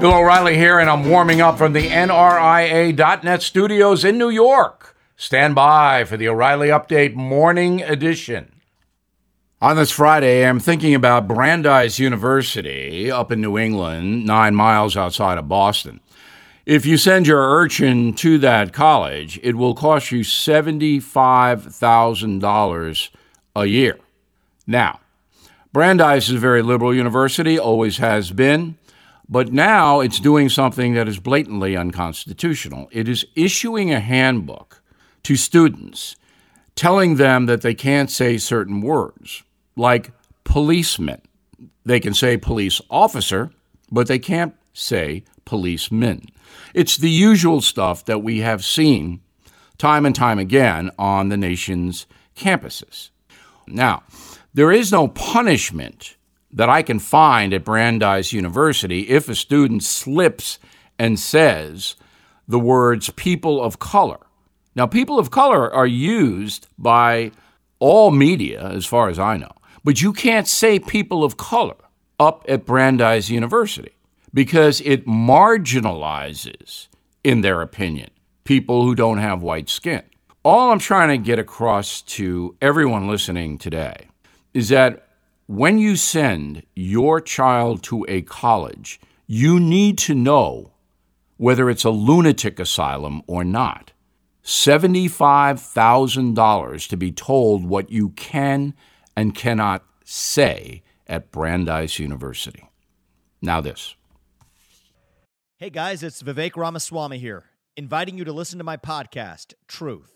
Bill O'Reilly here, and I'm warming up from the NRIA.net studios in New York. Stand by for the O'Reilly Update Morning Edition. On this Friday, I'm thinking about Brandeis University up in New England, nine miles outside of Boston. If you send your urchin to that college, it will cost you $75,000 a year. Now, Brandeis is a very liberal university, always has been. But now it's doing something that is blatantly unconstitutional. It is issuing a handbook to students telling them that they can't say certain words, like policeman. They can say police officer, but they can't say policeman. It's the usual stuff that we have seen time and time again on the nation's campuses. Now, there is no punishment that I can find at Brandeis University if a student slips and says the words people of color. Now, people of color are used by all media, as far as I know, but you can't say people of color up at Brandeis University because it marginalizes, in their opinion, people who don't have white skin. All I'm trying to get across to everyone listening today is that when you send your child to a college, you need to know whether it's a lunatic asylum or not. $75,000 to be told what you can and cannot say at Brandeis University. Now, this. Hey guys, it's Vivek Ramaswamy here, inviting you to listen to my podcast, Truth.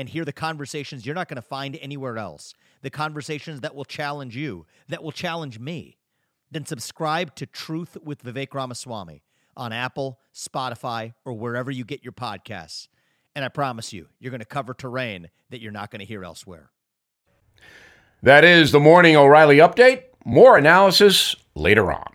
and hear the conversations you're not going to find anywhere else, the conversations that will challenge you, that will challenge me, then subscribe to Truth with Vivek Ramaswamy on Apple, Spotify, or wherever you get your podcasts. And I promise you, you're going to cover terrain that you're not going to hear elsewhere. That is the Morning O'Reilly Update. More analysis later on.